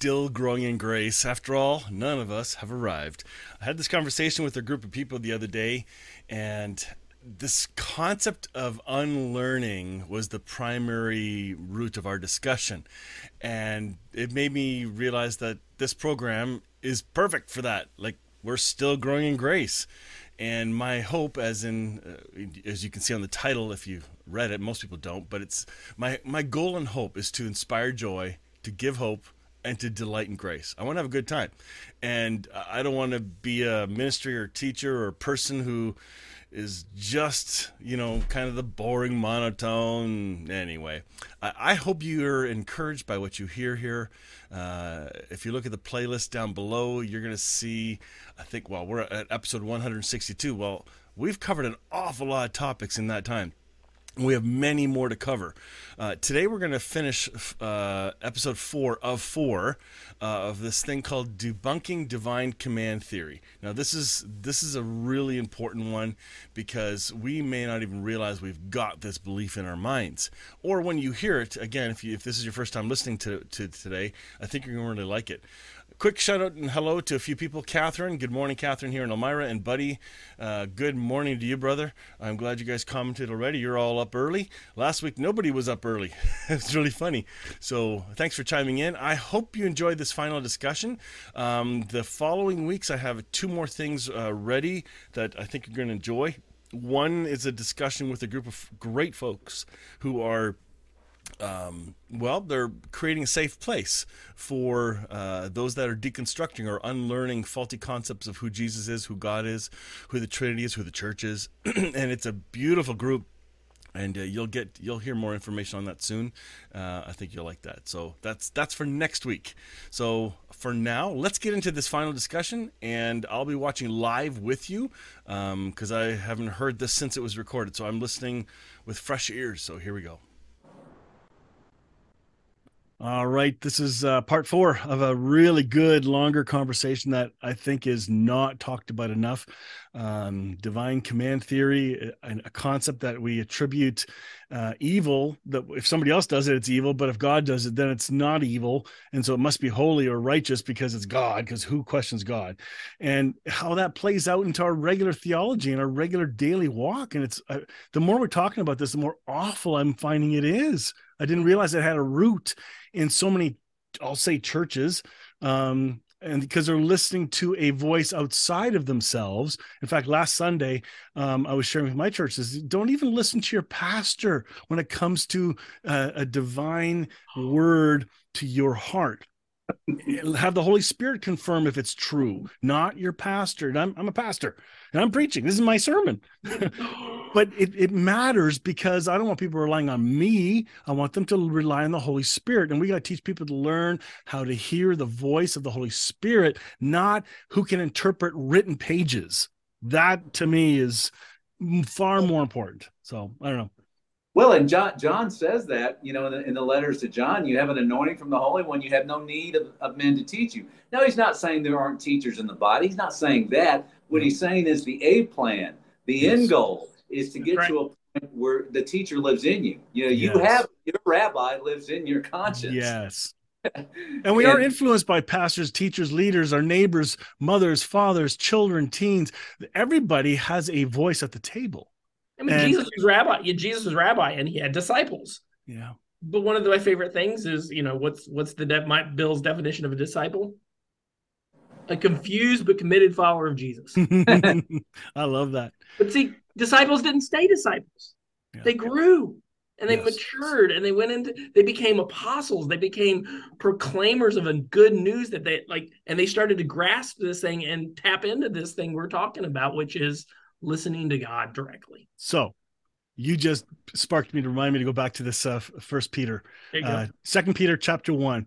Still growing in grace. After all, none of us have arrived. I had this conversation with a group of people the other day, and this concept of unlearning was the primary root of our discussion. And it made me realize that this program is perfect for that. Like, we're still growing in grace. And my hope, as in, uh, as you can see on the title, if you read it, most people don't, but it's my, my goal and hope is to inspire joy, to give hope, and to delight in grace. I want to have a good time. And I don't want to be a ministry or teacher or person who is just, you know, kind of the boring monotone. Anyway, I, hope you're encouraged by what you hear here. Uh, if you look at the playlist down below, you're going to see, I think, well, we're at episode 162. Well, we've covered an awful lot of topics in that time. We have many more to cover. Uh, today, we're going to finish uh, episode four of four uh, of this thing called debunking divine command theory. Now, this is this is a really important one because we may not even realize we've got this belief in our minds. Or when you hear it again, if you, if this is your first time listening to to today, I think you're going to really like it quick shout out and hello to a few people. Catherine, good morning, Catherine here in Elmira, and Buddy, uh, good morning to you, brother. I'm glad you guys commented already. You're all up early. Last week, nobody was up early. it's really funny. So thanks for chiming in. I hope you enjoyed this final discussion. Um, the following weeks, I have two more things uh, ready that I think you're going to enjoy. One is a discussion with a group of great folks who are um, well, they're creating a safe place for uh, those that are deconstructing or unlearning faulty concepts of who Jesus is, who God is, who the Trinity is, who the church is, and it's a beautiful group. And uh, you'll get you'll hear more information on that soon. Uh, I think you'll like that. So that's that's for next week. So for now, let's get into this final discussion, and I'll be watching live with you because um, I haven't heard this since it was recorded. So I'm listening with fresh ears. So here we go. All right. This is uh, part four of a really good, longer conversation that I think is not talked about enough. Um, divine command theory, a, a, concept that we attribute uh, evil, that if somebody else does it, it's evil, but if God does it, then it's not evil. And so it must be holy or righteous because it's God, because who questions God? And how that plays out into our regular theology and our regular daily walk. And it's uh, the more we're talking about this, the more awful I'm finding it is. I didn't realize it had a root in so many, I'll say churches, um, and because they're listening to a voice outside of themselves. In fact, last Sunday, um, I was sharing with my churches: don't even listen to your pastor when it comes to uh, a divine word to your heart. Have the Holy Spirit confirm if it's true, not your pastor. And I'm, I'm a pastor and I'm preaching. This is my sermon. but it, it matters because I don't want people relying on me. I want them to rely on the Holy Spirit. And we got to teach people to learn how to hear the voice of the Holy Spirit, not who can interpret written pages. That to me is far more important. So I don't know. Well, and John John says that you know in the, in the, letters to John, you have an anointing from the Holy One. You have no need of, of men to teach you. Now, he's not saying there aren't teachers in the body. He's not saying that. What he's saying is the A plan, the yes. end goal is to get right. to a point where the teacher lives in you. You know, you yes. have your rabbi lives in your conscience. Yes. and we and, are influenced by pastors, teachers, leaders, our neighbors, mothers, fathers, children, teens. Everybody has a voice at the table. I mean, and, Jesus was rabbi. Jesus was rabbi, and he had disciples. Yeah. But one of my favorite things is, you know, what's what's the de- my, Bill's definition of a disciple? A confused but committed follower of Jesus. I love that. But see, disciples didn't stay disciples. Yeah. They grew and they yes. matured and they went into they became apostles they became proclaimers of a good news that they like and they started to grasp this thing and tap into this thing we're talking about which is listening to god directly so you just sparked me to remind me to go back to this uh, First Peter, uh, Second Peter chapter one.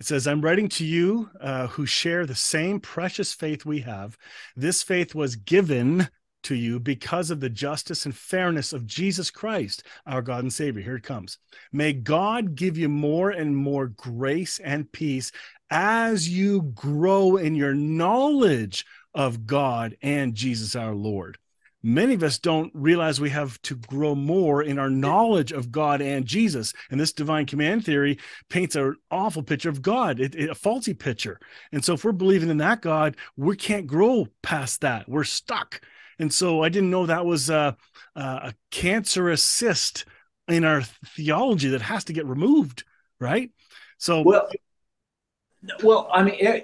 It says, I'm writing to you uh, who share the same precious faith we have. This faith was given to you because of the justice and fairness of Jesus Christ, our God and Savior. Here it comes. May God give you more and more grace and peace as you grow in your knowledge of God and Jesus our Lord many of us don't realize we have to grow more in our knowledge of God and Jesus. And this divine command theory paints an awful picture of God, it, it, a faulty picture. And so if we're believing in that God, we can't grow past that. We're stuck. And so I didn't know that was a, a cancerous cyst in our theology that has to get removed, right? So, well, well, I mean,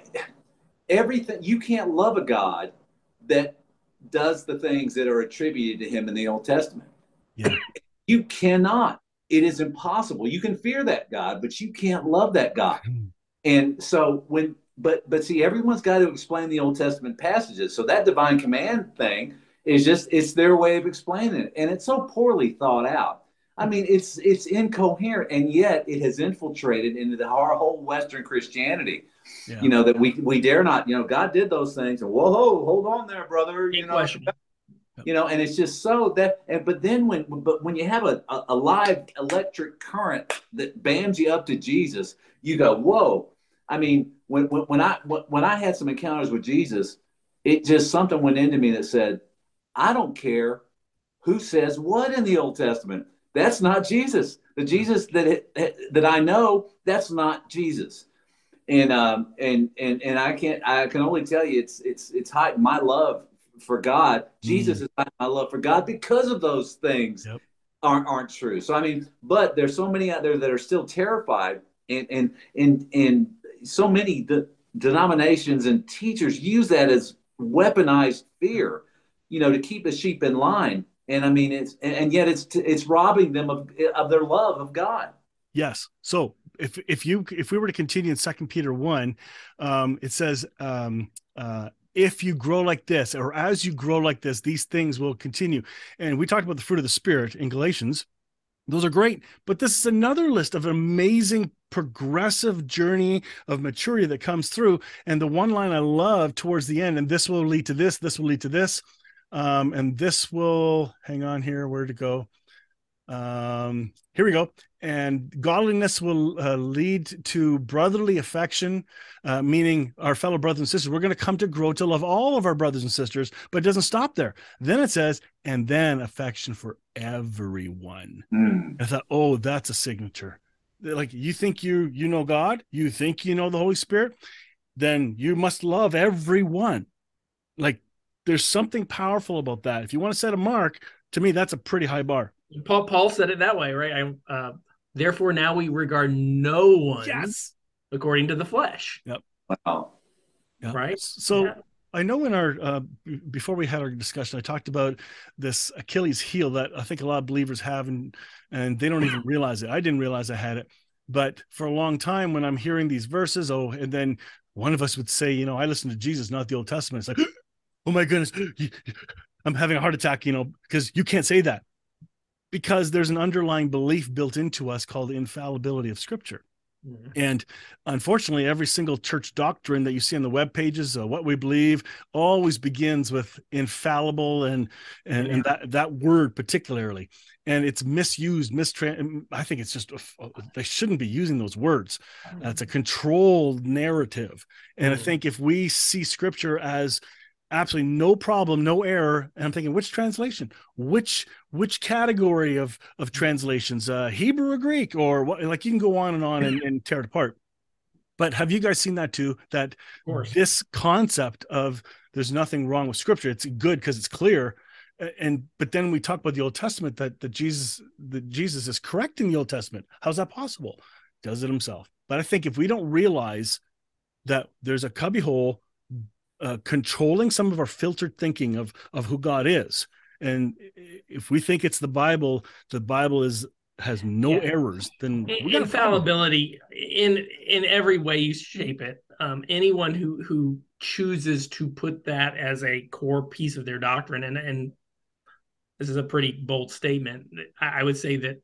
everything you can't love a God that does the things that are attributed to him in the Old Testament. Yeah. you cannot. It is impossible. You can fear that God, but you can't love that God. Hmm. And so when but but see everyone's got to explain the Old Testament passages. So that divine command thing is just it's their way of explaining it and it's so poorly thought out. I mean, it's it's incoherent, and yet it has infiltrated into the our whole Western Christianity. Yeah. You know that we we dare not. You know, God did those things, and whoa, hold on there, brother. You know, you know, and it's just so that. And but then when but when you have a, a, a live electric current that bams you up to Jesus, you go, whoa. I mean, when when, when I when I had some encounters with Jesus, it just something went into me that said, I don't care who says what in the Old Testament. That's not Jesus. The Jesus that it, that I know, that's not Jesus. And um and and and I can't I can only tell you it's it's it's high my love for God. Jesus mm. is my love for God because of those things yep. aren't aren't true. So I mean, but there's so many out there that are still terrified and and and and so many de- denominations and teachers use that as weaponized fear, you know, to keep the sheep in line and I mean it's and yet it's it's robbing them of of their love of God. Yes. So if if you if we were to continue in Second Peter one, um, it says um, uh, if you grow like this, or as you grow like this, these things will continue. And we talked about the fruit of the spirit in Galatians. Those are great, but this is another list of amazing progressive journey of maturity that comes through. And the one line I love towards the end, and this will lead to this, this will lead to this um, and this will hang on here, where to go? Um, here we go. And godliness will uh, lead to brotherly affection, uh, meaning our fellow brothers and sisters. We're going to come to grow to love all of our brothers and sisters, but it doesn't stop there. Then it says, and then affection for everyone. Mm. I thought, oh, that's a signature. Like you think you you know God, you think you know the Holy Spirit, then you must love everyone. Like there's something powerful about that. If you want to set a mark, to me, that's a pretty high bar. Paul Paul said it that way, right? I, uh, therefore, now we regard no one yes. according to the flesh. Yep. Wow. Yep. Right. So. Yeah. I know in our uh, before we had our discussion, I talked about this Achilles heel that I think a lot of believers have, and and they don't even realize it. I didn't realize I had it, but for a long time, when I'm hearing these verses, oh, and then one of us would say, you know, I listen to Jesus, not the Old Testament. It's like, oh my goodness, I'm having a heart attack, you know, because you can't say that. Because there's an underlying belief built into us called the infallibility of scripture. Mm-hmm. And unfortunately, every single church doctrine that you see on the web pages, uh, what we believe, always begins with infallible and and, yeah. and that that word particularly, and it's misused, mistrans. I think it's just they shouldn't be using those words. Uh, it's a controlled narrative, and mm-hmm. I think if we see Scripture as absolutely no problem no error. And i'm thinking which translation? Which which category of of translations? Uh hebrew or greek? Or what like you can go on and on and, and tear it apart. But have you guys seen that too? That this concept of there's nothing wrong with scripture it's good because it's clear. And but then we talk about the old testament that that jesus that jesus is correcting the old testament. How's that possible? Does it himself. But i think if we don't realize that there's a cubbyhole uh, controlling some of our filtered thinking of of who God is. And if we think it's the Bible, the Bible is has no yeah. errors, then infallibility in in every way you shape it. Um, anyone who who chooses to put that as a core piece of their doctrine and and this is a pretty bold statement. I, I would say that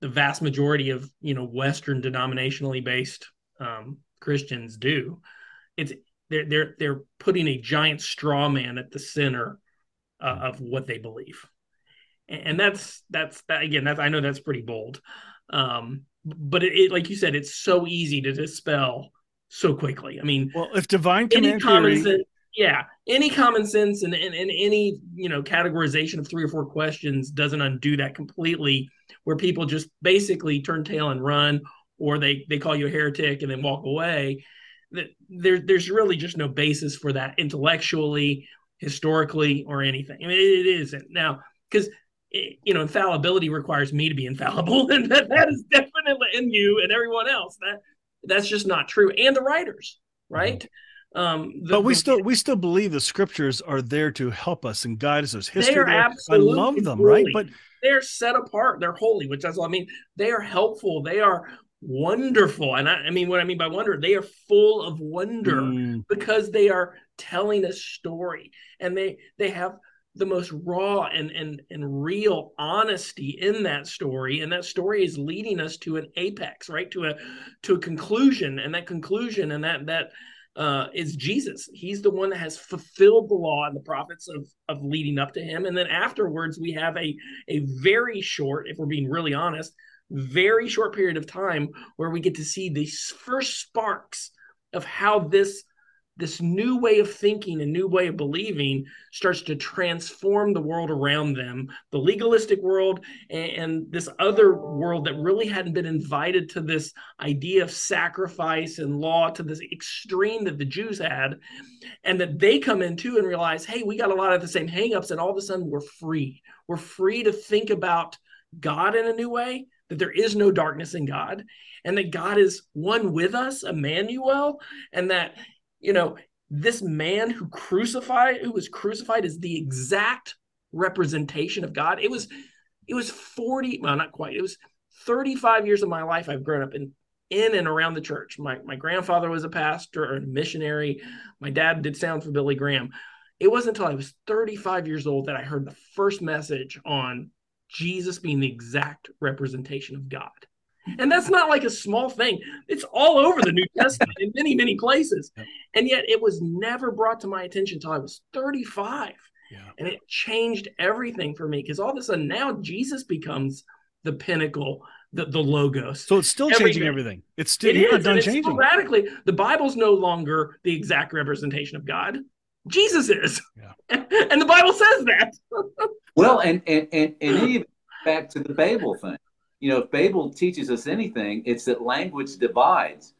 the vast majority of you know Western denominationally based um, Christians do. It's they're they're they're putting a giant straw man at the center uh, of what they believe, and that's that's that again. That's I know that's pretty bold, um, but it, it, like you said, it's so easy to dispel so quickly. I mean, well, if divine command theory, sense, yeah, any common sense and, and, and any you know categorization of three or four questions doesn't undo that completely. Where people just basically turn tail and run, or they they call you a heretic and then walk away. That there there's really just no basis for that intellectually, historically, or anything. I mean, it, it isn't now because you know infallibility requires me to be infallible, and that, that is definitely in you and everyone else. That that's just not true, and the writers, right? Mm-hmm. Um, the, but we still we still believe the scriptures are there to help us and guide us. There's history. They are absolutely I love them, holy. right? But they're set apart. They're holy, which that's what I mean. They are helpful. They are wonderful. And I, I mean, what I mean by wonder, they are full of wonder mm. because they are telling a story and they they have the most raw and and and real honesty in that story and that story is leading us to an apex right to a to a conclusion and that conclusion and that that uh, is Jesus. He's the one that has fulfilled the law and the prophets of of leading up to him. And then afterwards, we have a a very short, if we're being really honest, very short period of time where we get to see these first sparks of how this this new way of thinking and new way of believing starts to transform the world around them the legalistic world and, and, this other world that really hadn't been invited to this idea of sacrifice and law to this extreme that the jews had and that they come into and realize hey we got a lot of the same hangups and all of a sudden we're free. We're free to think about god in a new way that there is no darkness in god and that god is one with us emmanuel and that you know, this man who crucified, who was crucified, is the exact representation of God. It was, it was 40, well, not quite, it was 35 years of my life I've grown up in in and around the church. My my grandfather was a pastor or a missionary. My dad did sound for Billy Graham. It wasn't until I was 35 years old that I heard the first message on Jesus being the exact representation of God. And that's not like a small thing. It's all over the New Testament in many, many places. And yet it was never brought to my attention until I was 35. Yeah. And it changed everything for me because all of a sudden now Jesus becomes the pinnacle, the, the logos. So it's still everything. changing everything. It's still it is, done changing. radically. The Bible's no longer the exact representation of God. Jesus is. Yeah. and the Bible says that. well, and and and, and even back to the Babel thing you know, if Babel teaches us anything, it's that language divides.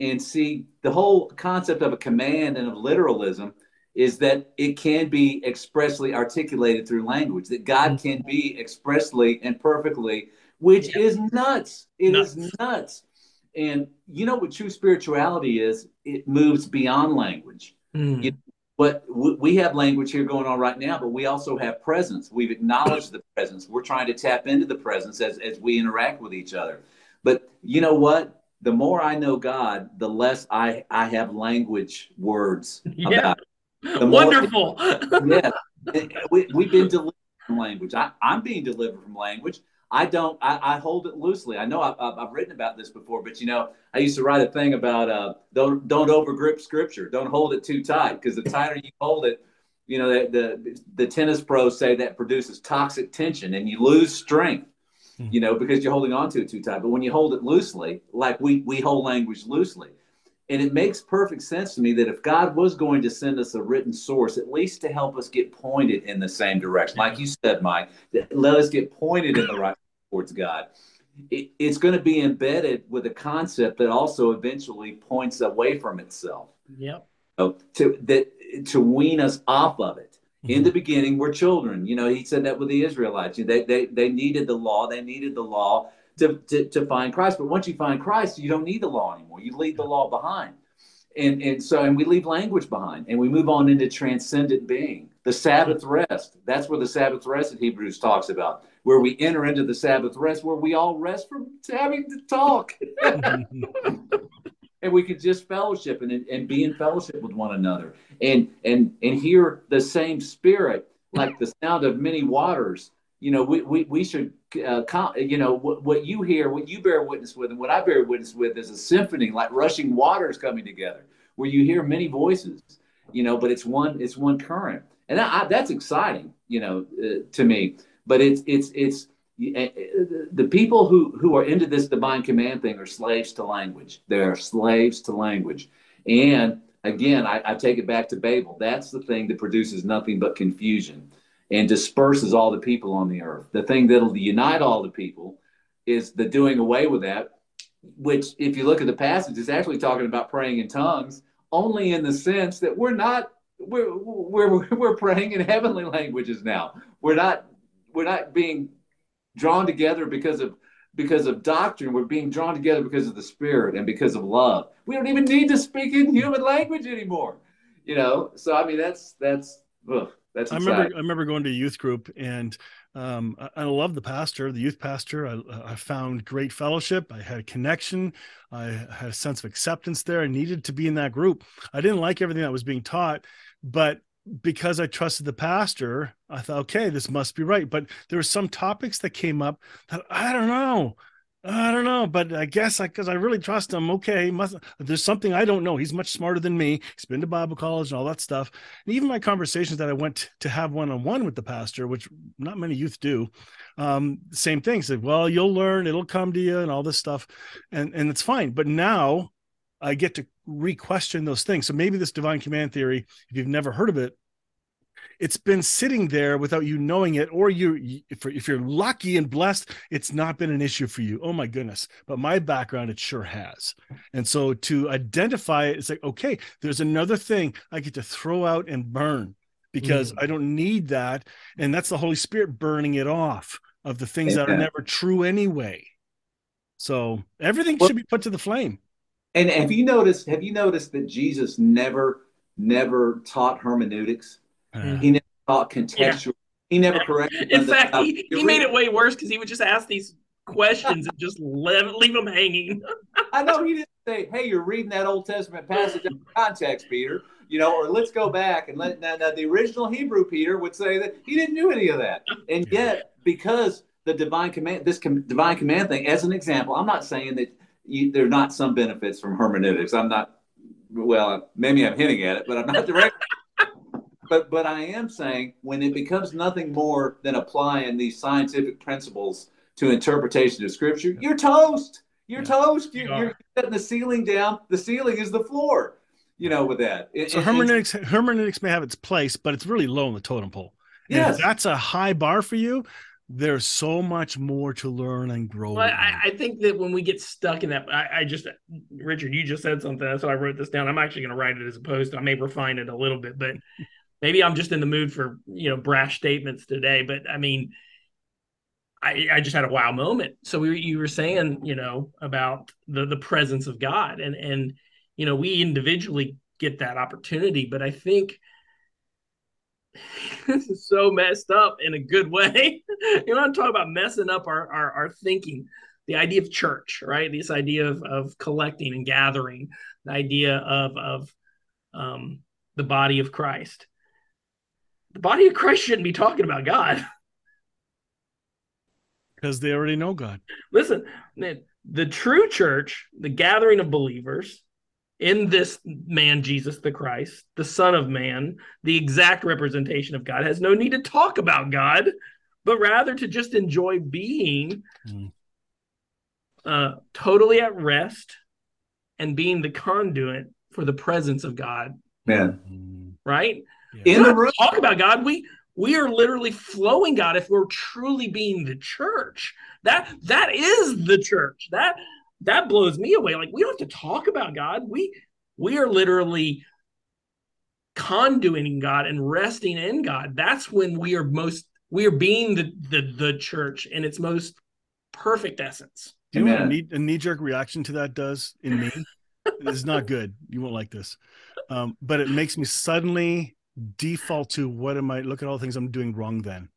And see, the whole concept of a command and of literalism is that it can be expressly articulated through language, that God mm-hmm. can be expressly and perfectly, which yeah. is nuts. It nuts. is nuts. And you know what true spirituality is? It moves beyond language. Mm. You but we have language here going on right now, but we also have presence. We've acknowledged the presence. We're trying to tap into the presence as, as we interact with each other. But you know what? The more I know God, the less I, I have language words yeah. about it. Wonderful. yeah. We, we've been delivered from language. I, I'm being delivered from language. I don't. I, I, hold it loosely. I know I've, I've, written about this before, but you know, I used to write a thing about uh, don't don't overgrip scripture. Don't hold it too tight because the tighter you hold it, you know, the, the the tennis pros say that produces toxic tension and you lose strength. Hmm. You know, because you're holding on to it too tight. But when you hold it loosely, like we we hold language loosely, and it makes perfect sense to me that if God was going to send us a written source, at least to help us get pointed in the same direction, like you said, Mike, let us get pointed in the right towards God. It, it's going to be embedded with a concept that also eventually points away from itself. Yep. So to that to wean us off of it. Mm-hmm. In the beginning, we're children. You know, he said that with the Israelites. They, they, they needed the law. They needed the law to, to, to find Christ. But once you find Christ, you don't need the law anymore. You leave the law behind. And, and so, and we leave language behind and we move on into transcendent being. The Sabbath rest. That's where the Sabbath rest in Hebrews talks about where we enter into the Sabbath rest, where we all rest from having to talk. and we could just fellowship and, and be in fellowship with one another and and and hear the same spirit like the sound of many waters. You know, we, we, we should, uh, you know, what, what you hear, what you bear witness with, and what I bear witness with is a symphony, like rushing waters coming together, where you hear many voices, you know, but it's one, it's one current. And that, I, that's exciting, you know, uh, to me. But it's, it's, it's, the people who, who are into this divine command thing are slaves to language. They're slaves to language. And again, I, I, take it back to Babel. That's the thing that produces nothing but confusion and disperses all the people on the earth. The thing that'll unite all the people is the doing away with that, which, if you look at the passage, is actually talking about praying in tongues only in the sense that we're not we're we're we're praying in heavenly languages now. We're not we're not being drawn together because of because of doctrine. We're being drawn together because of the Spirit and because of love. We don't even need to speak in human language anymore. You know, so I mean that's that's ugh, that's. I remember I remember going to a youth group and um, I, I love the pastor, the youth pastor. I, I found great fellowship. I had a connection. I had a sense of acceptance there. I needed to be in that group. I didn't like everything that was being taught, but because I trusted the pastor, I thought, okay, this must be right. But there were some topics that came up that I don't know. I don't know, but I guess because I, I, really trust him. Okay, must, there's something I don't know. He's much smarter than me. He's been to Bible college and all that stuff. And even my conversations that I went to have one on one with the pastor, which not many youth do, um, same thing. Said, well, you'll learn. It'll come to you, and all this stuff, and and it's fine. But now I get to re-question those things. So maybe this divine command theory, if you've never heard of it, it's been sitting there without you knowing it, or you if, you're lucky and blessed, it's not been an issue for you. Oh my goodness! But my background, it sure has. And so to identify it, it's like okay, there's another thing I get to throw out and burn because mm. I don't need that, and that's the Holy Spirit burning it off of the things that are never true anyway. So everything well, should be put to the flame. And have you noticed? Have you noticed that Jesus never, never taught hermeneutics? Uh, he never taught contextual. Yeah. He never corrected. In fact, he, he made it way worse because he would just ask these questions and just leave, leave them hanging. I know he didn't say, "Hey, you're reading that Old Testament passage in context, Peter." You know, or let's go back and let now, now the original Hebrew Peter would say that he didn't do any of that, and yet because the divine command, this com- divine command thing, as an example, I'm not saying that you, there are not some benefits from hermeneutics. I'm not, well, maybe I'm hinting at it, but I'm not direct. But but I am saying when it becomes nothing more than applying these scientific principles to interpretation of Scripture, you're toast. You're yeah. toast. You're, you you're setting the ceiling down. The ceiling is the floor. You know, with that. It, so hermeneutics hermeneutics may have its place, but it's really low on the totem pole. Yes. that's a high bar for you there's so much more to learn and grow. Well, I, I, think that when we get stuck in that, I, I, just, Richard, you just said something. So I wrote this down. I'm actually going to write it as a post. I may refine it a little bit, but maybe I'm just in the mood for, you know, brash statements today. But I mean, I, I just had a wow moment. So we, you were saying, you know, about the, the presence of God and, and, you know, we individually get that opportunity, but I think, this is so messed up in a good way. you know, I'm talking about messing up our, our, our thinking, the idea of church, right? This idea of, of collecting and gathering, the idea of, of um, the body of Christ. The body of Christ shouldn't be talking about God. Because they already know God. Listen, man, the true church, the gathering of believers, in this man, Jesus the Christ, the Son of Man, the exact representation of God, has no need to talk about God, but rather to just enjoy being mm. uh, totally at rest and being the conduit for the presence of God. Man. Right? Yeah. In the room. Talk about God. We we are literally flowing God if we're truly being the church. That that is the church. That that blows me away. Like we don't have to talk about God. We we are literally conduiting God and resting in God. That's when we are most we are being the the, the church in its most perfect essence. Do you know what a knee, a knee jerk reaction to that does in me? it's not good. You won't like this. Um, but it makes me suddenly default to what am I look at all the things I'm doing wrong then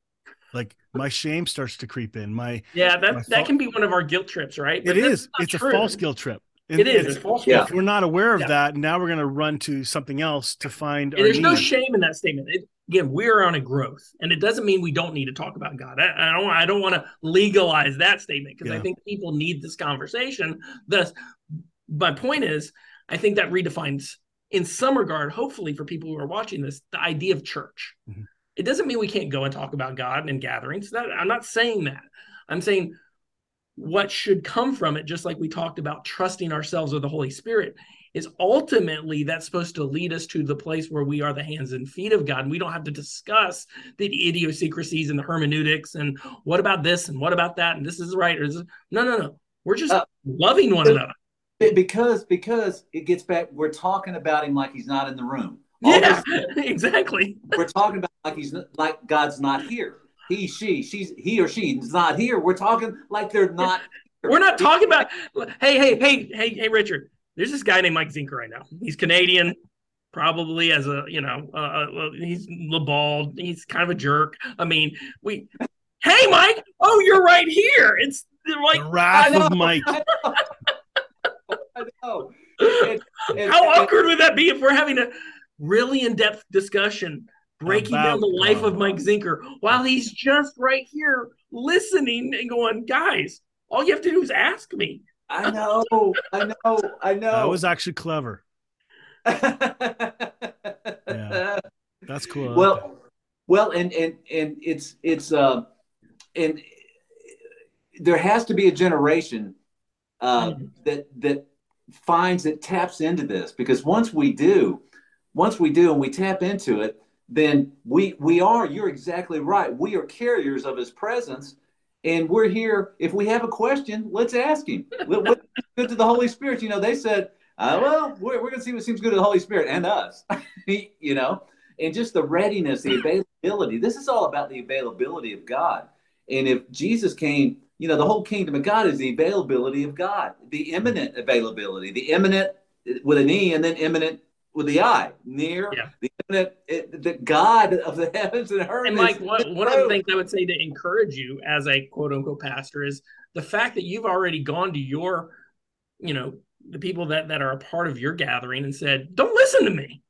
like my shame starts to creep in my yeah that my that fa- can be one of our guilt trips right but it is it's true. a false guilt trip it, it is it's, false yeah. if we're not aware of yeah. that now we're going to run to something else to find there's need. no shame in that statement it, again, we're on a growth, and it doesn't mean we don't need to talk about God. I, I don't I don't want to legalize that statement because yeah. I think people need this conversation. Thus, my point is, I think that redefines, in some regard, hopefully for people who are watching this, the idea of church. Mm-hmm. It doesn't mean we can't go and talk about God in gatherings. That, I'm not saying that. I'm saying what should come from it, just like we talked about trusting ourselves with the Holy Spirit, is ultimately that's supposed to lead us to the place where we are the hands and feet of God. And we don't have to discuss the idiosyncrasies and the hermeneutics and what about this and what about that and this is right or this, no, no, no. We're just uh, loving one another. Because because it gets back, we're talking about him like he's not in the room. All yeah, this, exactly. We're talking about like he's like God's not here he, she, she's he or she's not here. We're talking like they're not. We're not talking about. Hey, hey, hey, hey, hey, Richard. There's this guy named Mike Zenker right now. He's Canadian, probably as a you know, uh, uh, he's bald. He's kind of a jerk. I mean, we. Hey, Mike. Oh, you're right here. It's like the wrath of Mike. I know. It, it, How it, awkward would that be if we're having a really in-depth discussion breaking About, down the life of Mike Zenker while he's just right here listening and going, guys, all you have to do is ask me. I know, I know, I know. That was actually clever. yeah, that's cool. Well, well, and and and it's it's uh, and there has to be a generation uh, mm-hmm. that that finds it taps into this because once we do, once we do and we tap into it, then we we are you're exactly right. We are carriers of his presence and we're here. If we have a question let's ask him. What's good to the holy spirit. You know they said uh, well we're, we're going to see what seems good to the holy spirit and us you know? And just the readiness the availability. This is all about the availability of god and if jesus came you know the whole kingdom of god is the availability of god the imminent availability the imminent with an e and then imminent with the eye, near yeah. the imminent, it, the God of the heavens and earth. And Mike, one, one of the things I would say to encourage you as a quote unquote pastor is the fact that you've already gone to your, you know, the people that that are a part of your gathering and said, "Don't listen to me."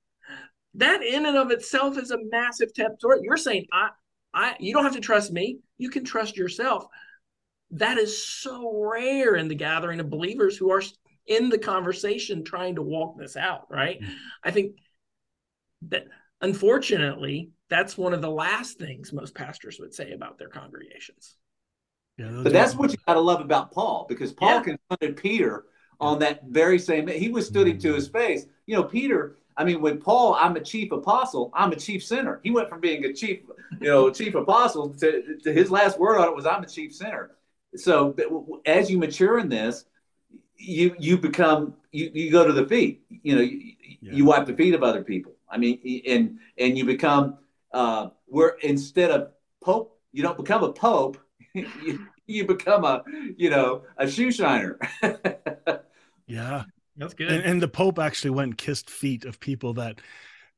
That in and of itself is a massive step toward. You're saying, "I, I, you don't have to trust me. You can trust yourself." That is so rare in the gathering of believers who are in the conversation trying to walk this out, right? Mm-hmm. I think that unfortunately, that's one of the last things most pastors would say about their congregations. Yeah, but that's what you got to love about Paul because Paul yeah. confronted Peter on that very same. He withstood him to his face. You know, Peter. I mean, with Paul, I'm a chief apostle. I'm a chief sinner. He went from being a chief, you know, chief apostle to, to his last word on it was, "I'm a chief sinner." So, as you mature in this, you you become you, you go to the feet you know you, yeah. you wipe the feet of other people i mean and and you become uh where instead of pope you don't become a pope you, you become a you know a shoe shiner yeah that's good and, and the pope actually went and kissed feet of people that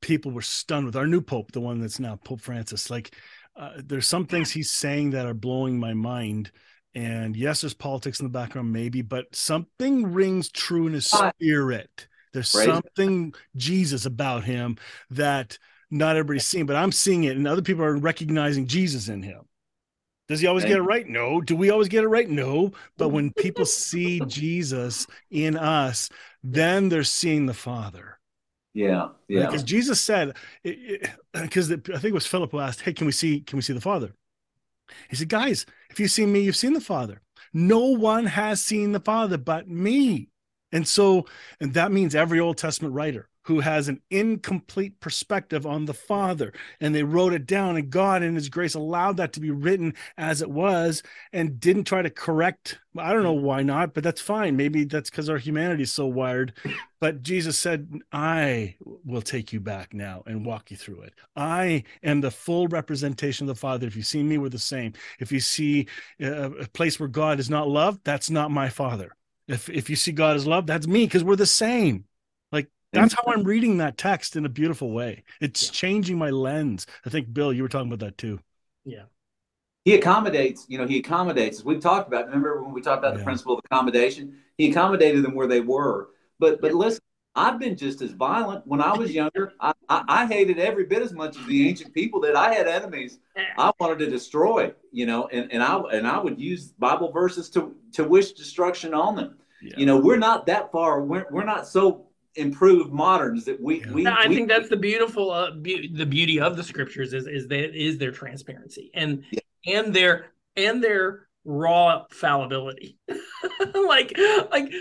people were stunned with our new pope the one that's now pope francis like uh, there's some things he's saying that are blowing my mind and yes, there's politics in the background, maybe, but something rings true in his spirit. There's right. something Jesus about him that not everybody's seeing, but I'm seeing it, and other people are recognizing Jesus in him. Does he always get it right? No. Do we always get it right? No. But when people see Jesus in us, then they're seeing the Father. Yeah, yeah. Because Jesus said, because I think it was Philip who asked, "Hey, can we see? Can we see the Father?" He said, Guys, if you've seen me, you've seen the Father. No one has seen the Father but me. And so, and that means every Old Testament writer who has an incomplete perspective on the Father. And they wrote it down, and God, in His grace, allowed that to be written as it was and didn't try to correct. I don't know why not, but that's fine. Maybe that's because our humanity is so wired. But Jesus said, I will take you back now and walk you through it. I am the full representation of the Father. If you see me, we're the same. If you see a, a place where God is not loved, that's not my Father. If, if you see God as love, that's me because we're the same. That's how I'm reading that text in a beautiful way. It's yeah. changing my lens. I think Bill, you were talking about that too. Yeah. He accommodates, you know, he accommodates. We've talked about, remember when we talked about yeah. the principle of accommodation? He accommodated them where they were. But but yeah. listen, I've been just as violent when I was younger. I, I, I, hated every bit as much as the ancient people that I had enemies. I wanted to destroy, you know, and, and I and I would use Bible verses to to wish destruction on them. Yeah. You know, we're not that far. We're we're not so improved moderns that we yeah. we. No, I we, think that's the beautiful uh, be- the beauty of the scriptures is is that is their transparency and yeah. and their and their raw fallibility. like like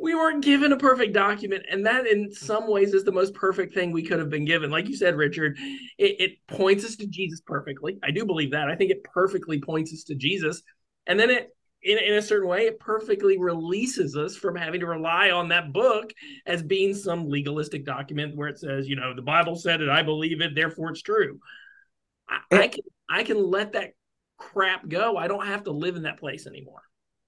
we weren't given a perfect document and that in some ways is the most perfect thing we could have been given like you said richard it, it, points us to jesus perfectly i do believe that i think it perfectly points us to jesus and then it in, in a certain way it perfectly releases us from having to rely on that book as being some legalistic document where it says you know the bible said it i believe it therefore it's true. I, I can i can let that crap go. I don't have to live in that place anymore.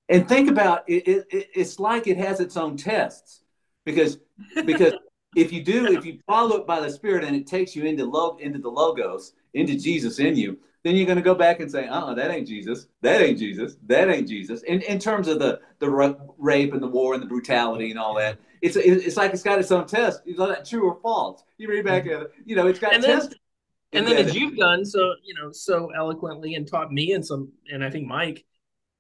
And think about it, it, it's like it has its own tests because because if you do if you follow it by the spirit and it takes you into love into the logos into jesus in you then you're going to go back and say uh-uh that ain't jesus. That ain't jesus. That ain't jesus. In, in terms of the the rape and the war and the brutality and all that it's it's like it's got its own test. Is that true or false. You read back you know it's got and tests and then as you've done so you know so eloquently and taught me and some and i think mike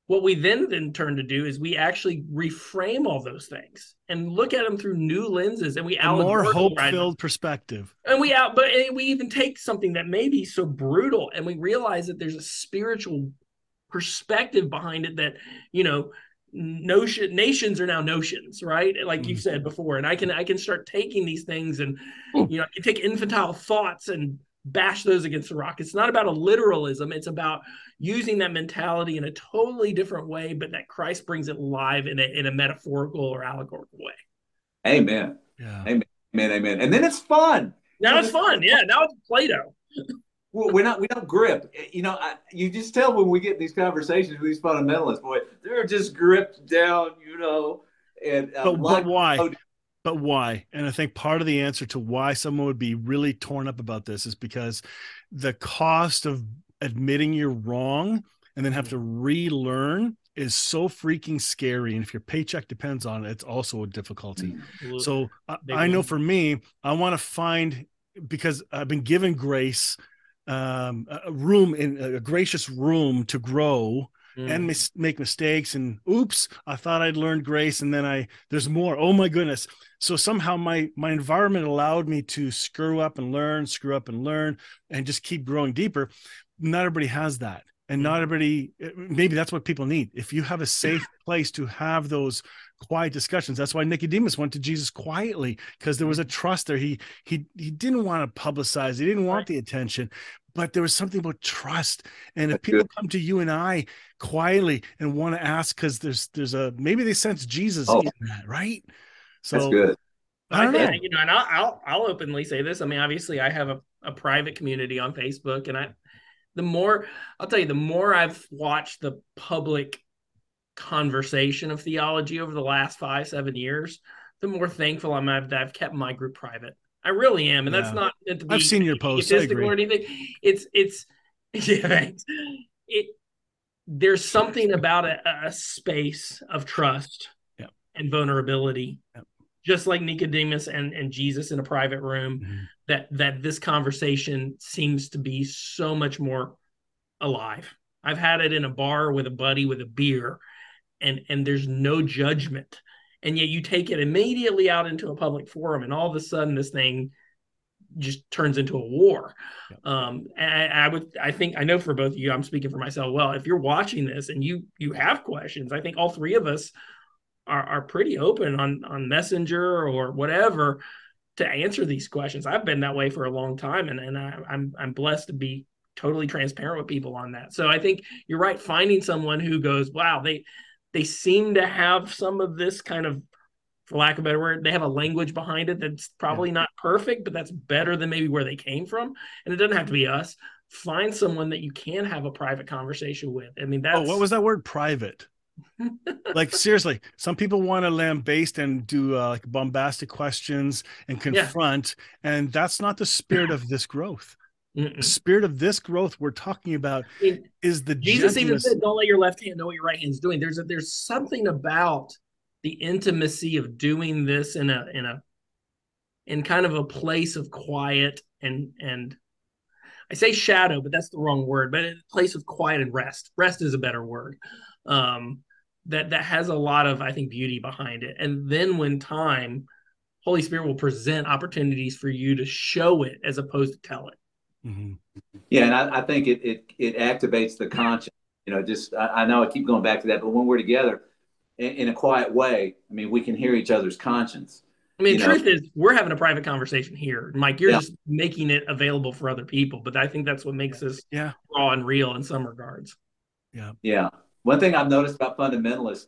what we then then turn to do is we actually reframe all those things and look at them through new lenses and we a more hope-filled perspective. And we out but we even take something that may be so brutal and we realize that there's a spiritual perspective behind it that you know notion nations are now notions right? Like you said mm-hmm. before and i can i can start taking these things and you know I can take infantile thoughts and bash those against the rock. It's not about a literalism. It's about using that mentality in a totally different way, but that Christ brings it live in a, in a metaphorical or allegorical way. Amen. Yeah. Amen. Amen. Amen. And then it's fun. Now it's fun. Yeah. Now it's Play-Doh. we're not, we don't grip. You know, I, you just tell when we get these conversations with these fundamentalists, boy, they're just gripped down, you know, and uh, but, but why? But why? And I think part of the answer to why someone would be really torn up about this is because the cost of admitting you're wrong and then have to relearn is so freaking scary. And if your paycheck depends on it, it's also a difficulty. Mm-hmm. So I, I, know for me, I want to find because I've been given grace, um, a room in a gracious room to grow mm. and mis- make mistakes and oops i thought i'd learned grace and then i there's more oh my goodness so somehow my my environment allowed me to screw up and learn screw up and learn and just keep growing deeper not everybody has that and not mm. everybody eh, maybe that's what people need if you have a safe place to have those quiet discussions that's why nicodemus went to jesus quietly because there was a mm. trust there he he he didn't want to publicize he didn't want right. the attention but there was something about trust and if people come to you and i quietly and want to ask because there's there's a maybe they sense jesus oh. in that right so that's good I don't I think, know. you know, and I'll, I'll, I'll openly say this. I mean, obviously, I have a, a private community on Facebook, and I, the more I'll tell you, the more I've watched the public conversation of theology over the last five, seven years, the more thankful I'm that I've kept my group private. I really am, and yeah. that's not meant to be. I've seen your posts. Or anything. It's it's yeah, thanks. It there's something about a, a space of trust and vulnerability, just like Nicodemus and, and Jesus in a private room. Mm-hmm. That that this conversation seems to be so much more alive. I've had it in a bar with a buddy with a beer, and and there's no judgment and yet you take it immediately out into a public forum and all of a sudden this thing just turns into a war. Um I, I would i think i know for both of you i'm speaking for myself well if you're watching this and you you have questions i think all three of us are, are pretty open on on messenger or whatever to answer these questions. I've been that way for a long time and, and I, i'm i'm blessed to be totally transparent with people on that. So i think you're right finding someone who goes wow they they seem to have some of this kind of for lack of a better word, they have a language behind it that's probably yeah. not perfect, but that's better than maybe where they came from. And it doesn't have to be us. Find someone that you can have a private conversation with. I mean, that's oh, what was that word? Private. like seriously, some people want to lambaste and do uh, like bombastic questions and confront, yeah. and that's not the spirit of this growth. Mm-mm. The spirit of this growth we're talking about is the Jesus gentleness. even said, "Don't let your left hand know what your right hand is doing." There's a, there's something about the intimacy of doing this in a in a in kind of a place of quiet and and I say shadow, but that's the wrong word. But a place of quiet and rest. Rest is a better word. Um, that that has a lot of I think beauty behind it. And then when time, Holy Spirit will present opportunities for you to show it as opposed to tell it. Mm-hmm. Yeah, and I, I, think it, it it activates the conscience. You know, just I, I, know I keep going back to that, but when we're together in, in, a quiet way, I mean, we can hear each other's conscience. I mean, the truth know? is, we're having a private conversation here, Mike. You're yeah. just making it available for other people, but I think that's what makes this yeah raw and real in some regards. Yeah, yeah. One thing I've noticed about fundamentalists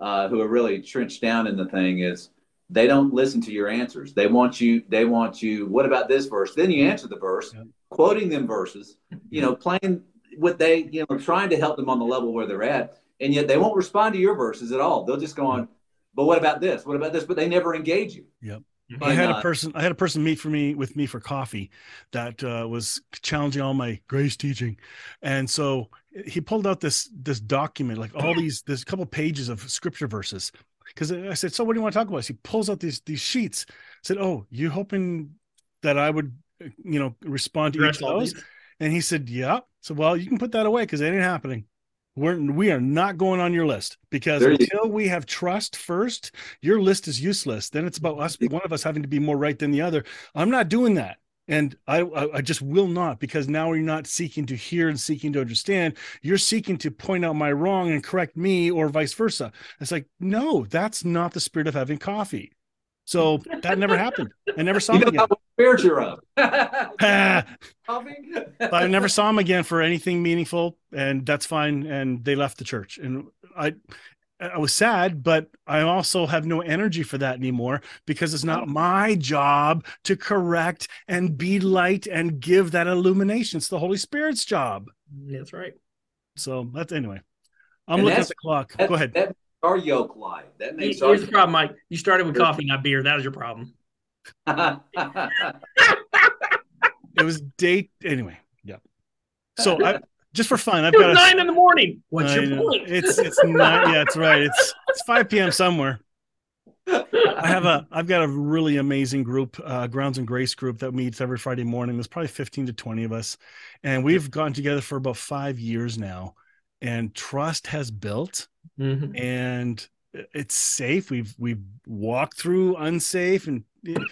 uh, who are really trenched down in the thing is they don't listen to your answers. They want you. They want you. What about this verse? Then you answer the verse, yeah. Quoting them verses. You know, mm-hmm. playing what they you know trying to help them on the level where they're at, and yet they won't respond to your verses at all. They'll just go on. Mm-hmm. But what about this? What about this? But they never engage you. Yep. And, I had a person. I had a person meet for me with me for coffee that uh, was challenging all my grace teaching, and so he pulled out this this document, like all these this couple pages of scripture verses. Because I said, "So what do you want to talk about?" He pulls out these these sheets. I said, "Oh, you hoping that I would, you know, respond to each of those?" And he said, "Yeah." So well, you can put that away because it ain't happening. We're we are not going on your list because until we have trust first, your list is useless. Then it's about us, one of us having to be more right than the other. I'm not doing that. And I, I just will not because now you're not seeking to hear and seeking to understand. You're seeking to point out my wrong and correct me, or vice versa. It's like, no, that's not the spirit of having coffee. So that never happened. I never saw you him again. Spirit you're of. I never saw him again for anything meaningful, and that's fine. And they left the church, and I, I was sad, but I also have no energy for that anymore because it's not oh. my job to correct and be light and give that illumination. It's the Holy Spirit's job. That's right. So that's anyway. I'm and looking at the clock. Go ahead. That our yoke lie. That makes Here's our the problem, Mike. You started with coffee, not beer. That was your problem. It was date anyway. Yeah. So I just for fun, I've it got nine a, in the morning. What's your point? It's it's not. Yeah, it's right. It's it's five p.m. somewhere. I have a I've got a really amazing group, uh, Grounds and Grace group that meets every Friday morning. There's probably 15 to 20 of us, and we've gotten together for about five years now, and trust has built mm-hmm. and it's safe. We've we've walked through unsafe, and it,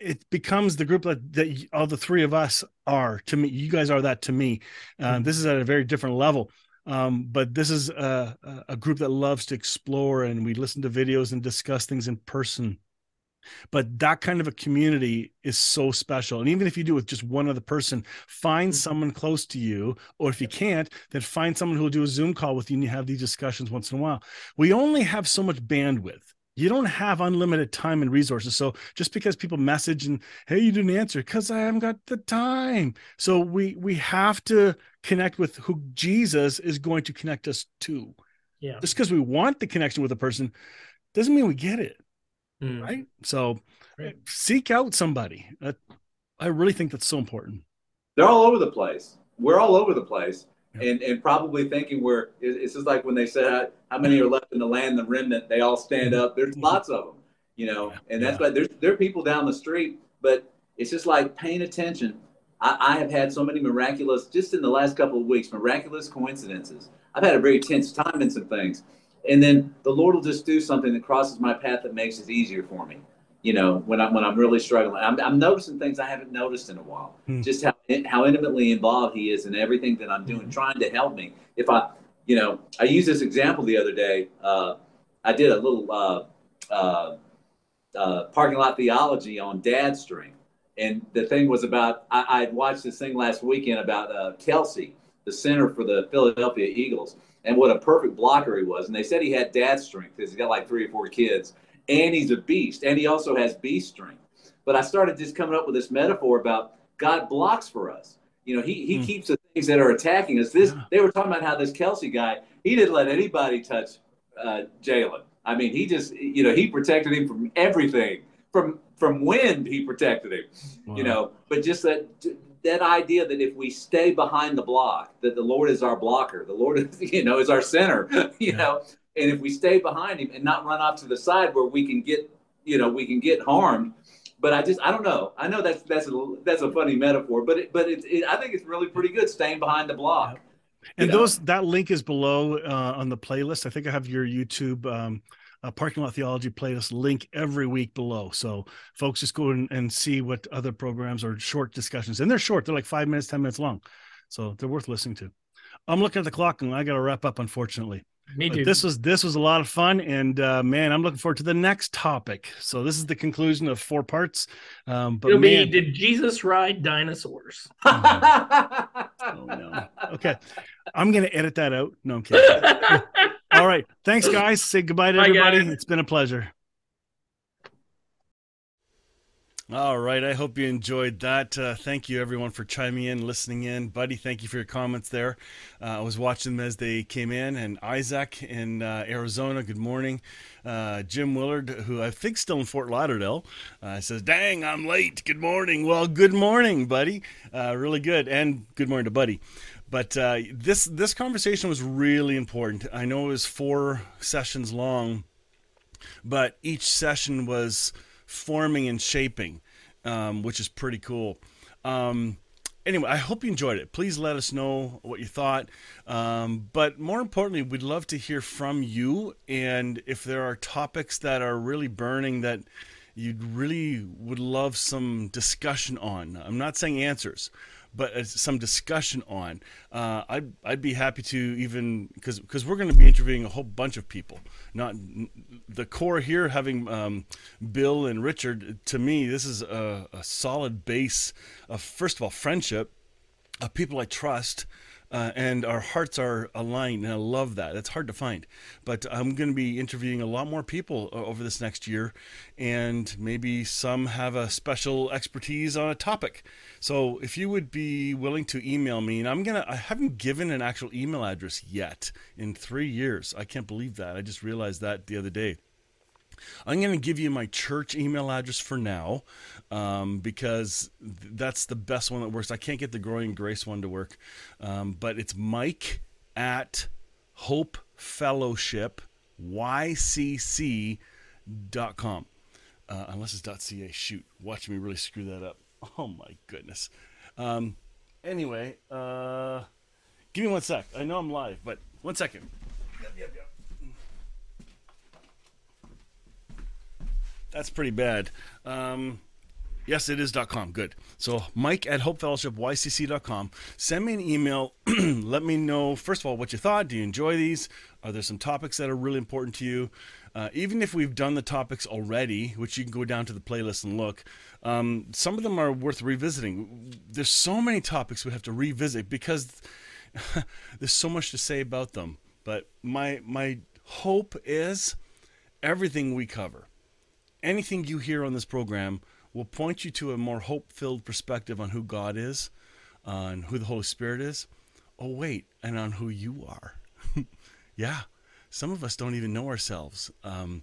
it, becomes the group that, that all the three of us are to me. You guys are that to me. Uh, mm-hmm. This is at a very different level. Um, but this is a, a group that loves to explore, and we listen to videos and discuss things in person but that kind of a community is so special. And even if you do with just one other person find mm-hmm. someone close to you or if you can't then find someone who will do a zoom call with you and you have these discussions once in a while. We only have so much bandwidth. You don't have unlimited time and resources. So just because people message and hey you didn't answer because i haven't got the time. So we we have to connect with who jesus is going to connect us to. Yeah. Just because we want the connection with a person doesn't mean we get it mm. right? So right. seek out somebody. I really think that's so important. They're all over the place. We're all over the place. And, and probably thinking we're it's just like when they said how many are left in the land the remnant they all stand up there's mm-hmm. lots of them you know and that's yeah. why there's there are people down the street but it's just like paying attention I, I, have had so many miraculous just in the last couple of weeks miraculous coincidences i've had a very tense time in some things and then the Lord will just do something that crosses my path that makes it easier for me. You know, when I'm when I'm really struggling, I'm, I'm noticing things I haven't noticed in a while. Hmm. Just how how intimately involved He is in everything that I'm doing, hmm. trying to help me. If I, you know, I used this example the other day. Uh, I did a little uh, uh, uh parking lot theology on Dad Strength, and the thing was about I, I watched this thing last weekend about uh, Kelce, the center for the Philadelphia Eagles and what a perfect blocker he was. And they said he had dad strength because he's got like three or four kids, and he's a beast, and he also has beast strength. But I started just coming up with this metaphor about God blocks for us. You know, he he mm. keeps the things that are attacking us. This yeah. they were talking about how this Kelce guy he didn't let anybody touch uh, Jalen. I mean, he just you know he protected him from everything. From from wind, he protected him. Wow. You know, but just that that idea that if we stay behind the block, that the Lord is our blocker, the Lord is, you know, is our center, you yeah. know, and if we stay behind him and not run off to the side where we can get, you know, we can get harmed, but I just I don't know. I know that's that's a that's a funny metaphor, but it, but it, it, I think it's really pretty good staying behind the block. And know? those that link is below uh, on the playlist. I think I have your YouTube um, uh, parking lot theology playlist link every week below. So folks just go and, and see what other programs or short discussions, and they're short. They're like five minutes, ten minutes long, so they're worth listening to. I'm looking at the clock and I got to wrap up, unfortunately. Me too. But this was this was a lot of fun, and uh, man, I'm looking forward to the next topic. So this is the conclusion of four parts. Um, but It'll man, be Did Jesus ride dinosaurs? oh, no. Okay, I'm gonna edit that out. No, I'm kidding. All right, thanks, guys. Say goodbye to Bye, everybody. Guys. It's been a pleasure. All right. I hope you enjoyed that. Uh, thank you, everyone, for chiming in, listening in. Buddy, thank you for your comments there. Uh, I was watching them as they came in. And Isaac in uh, Arizona, good morning. Uh, Jim Willard, who I think still in Fort Lauderdale, uh, says, Dang, I'm late. Good morning. Well, good morning, buddy. Uh, really good. And good morning to Buddy. But this this conversation was really important. I know it was four sessions long, but each session was forming and shaping, um, which is pretty cool. Um, anyway, I hope you enjoyed it. Please let us know what you thought. Um, but more importantly, we'd love to hear from you. And if there are topics that are really burning that you'd really would love some discussion on, I'm not saying answers, but some discussion on. Uh, I'd I'd be happy to even because because we're going to be interviewing a whole bunch of people. Not the core here having um, Bill and Richard. To me, this is a, a solid base of first of all friendship, of people I trust uh, and our hearts are aligned, and I love that. That's hard to find, but I'm going to be interviewing a lot more people uh, over this next year, and maybe some have a special expertise on a topic. So if you would be willing to email me, and I'm gonna, I haven't given an actual email address yet in three years. I can't believe that. I just realized that the other day. I'm going to give you my church email address for now um, because that's the best one that works. I can't get the Growing Grace one to work, um, but it's Mike at Hope Fellowship. Uh, unless it's .ca. Shoot, watch me really screw that up. Oh my goodness. Um, anyway, uh, give me one sec. I know I'm live, but one second. Yep, yep, yep. That's pretty bad. Um, yes, it is .com. Good. So Mike at HopeFellowshipYCC.com. Send me an email. Let me know, first of all, what you thought. Do you enjoy these? Are there some topics that are really important to you? Uh, even if we've done the topics already, which you can go down to the playlist and look, um, some of them are worth revisiting. There's so many topics we have to revisit because there's so much to say about them. But my my hope is everything we cover anything you hear on this program will point you to a more hope filled perspective on who God is, on who the Holy Spirit is. Oh, wait, and on who you are. yeah, some of us don't even know ourselves. Um,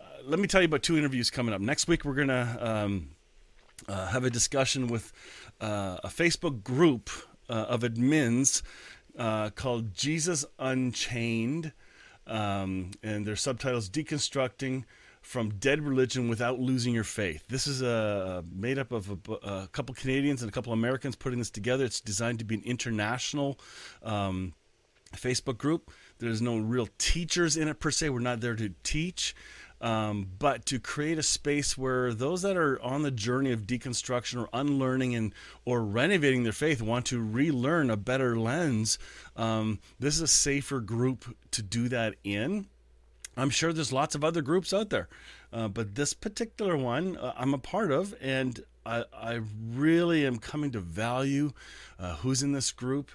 uh, let me tell you about two interviews coming up. Next week, we're going to um, uh, have a discussion with uh, a Facebook group uh, of admins uh, called Jesus Unchained. Um, and their subtitles Deconstructing from Dead Religion Without Losing Your Faith. This is a made up of a, a couple Canadians and a couple Americans putting this together. It's designed to be an international um, Facebook group. There's no real teachers in it per se. We're not there to teach. Um, but to create a space where those that are on the journey of deconstruction or unlearning and or renovating their faith want to relearn a better lens, um, this is a safer group to do that in. I'm sure there's lots of other groups out there, uh, but this particular one uh, I'm a part of, and I, I really am coming to value uh, who's in this group.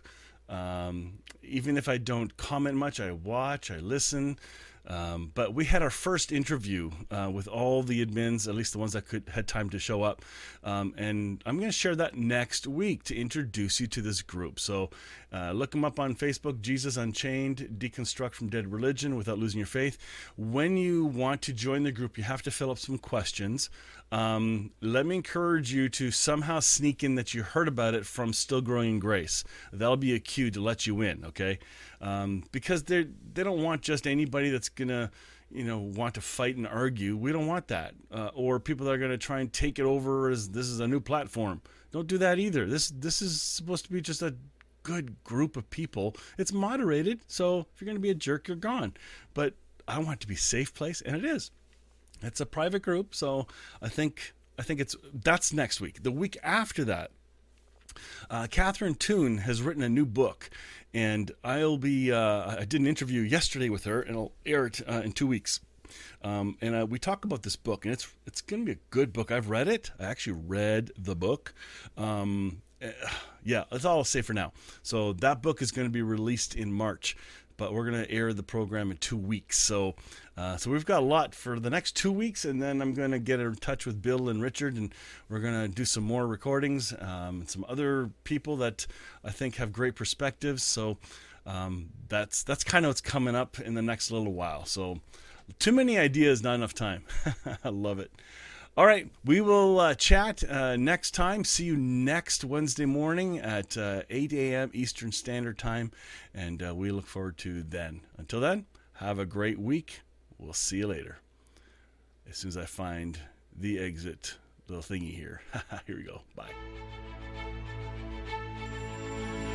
Um, even if I don't comment much, I watch, I listen. Um, but we had our first interview uh, with all the admins, at least the ones that could had time to show up, um, and I'm going to share that next week to introduce you to this group. So uh, look them up on Facebook, Jesus Unchained, Deconstruct from Dead Religion Without Losing Your Faith. When you want to join the group, you have to fill up some questions. Um, let me encourage you to somehow sneak in that you heard about it from Still Growing in Grace. That'll be a cue to let you in, okay? Um, because they they don't want just anybody that's gonna you know want to fight and argue. We don't want that. Uh, or people that are going to try and take it over as this is a new platform. Don't do that either. This this is supposed to be just a good group of people. It's moderated, so if you're going to be a jerk, you're gone. But I want it to be a safe place, and it is. It's a private group, so I think I think it's that's next week. The week after that, uh, Catherine Toon has written a new book, and I'll be. Uh, I did an interview yesterday with her, and I'll air it uh, in two weeks. Um, and uh, we talk about this book, and it's it's going to be a good book. I've read it. I actually read the book. Um, yeah, that's all I'll say for now. So that book is going to be released in March, but we're going to air the program in two weeks. So, uh, so we've got a lot for the next two weeks, and then I'm going to get in touch with Bill and Richard, and we're going to do some more recordings um, and some other people that I think have great perspectives. So. Um, that's that's kind of what's coming up in the next little while. So too many ideas, not enough time. I love it. All right, we will uh, chat uh, next time. See you next Wednesday morning at uh, 8 a.m. Eastern Standard Time, and uh, we look forward to then. Until then, have a great week. We'll see you later. As soon as I find the exit little thingy here. here we go. Bye.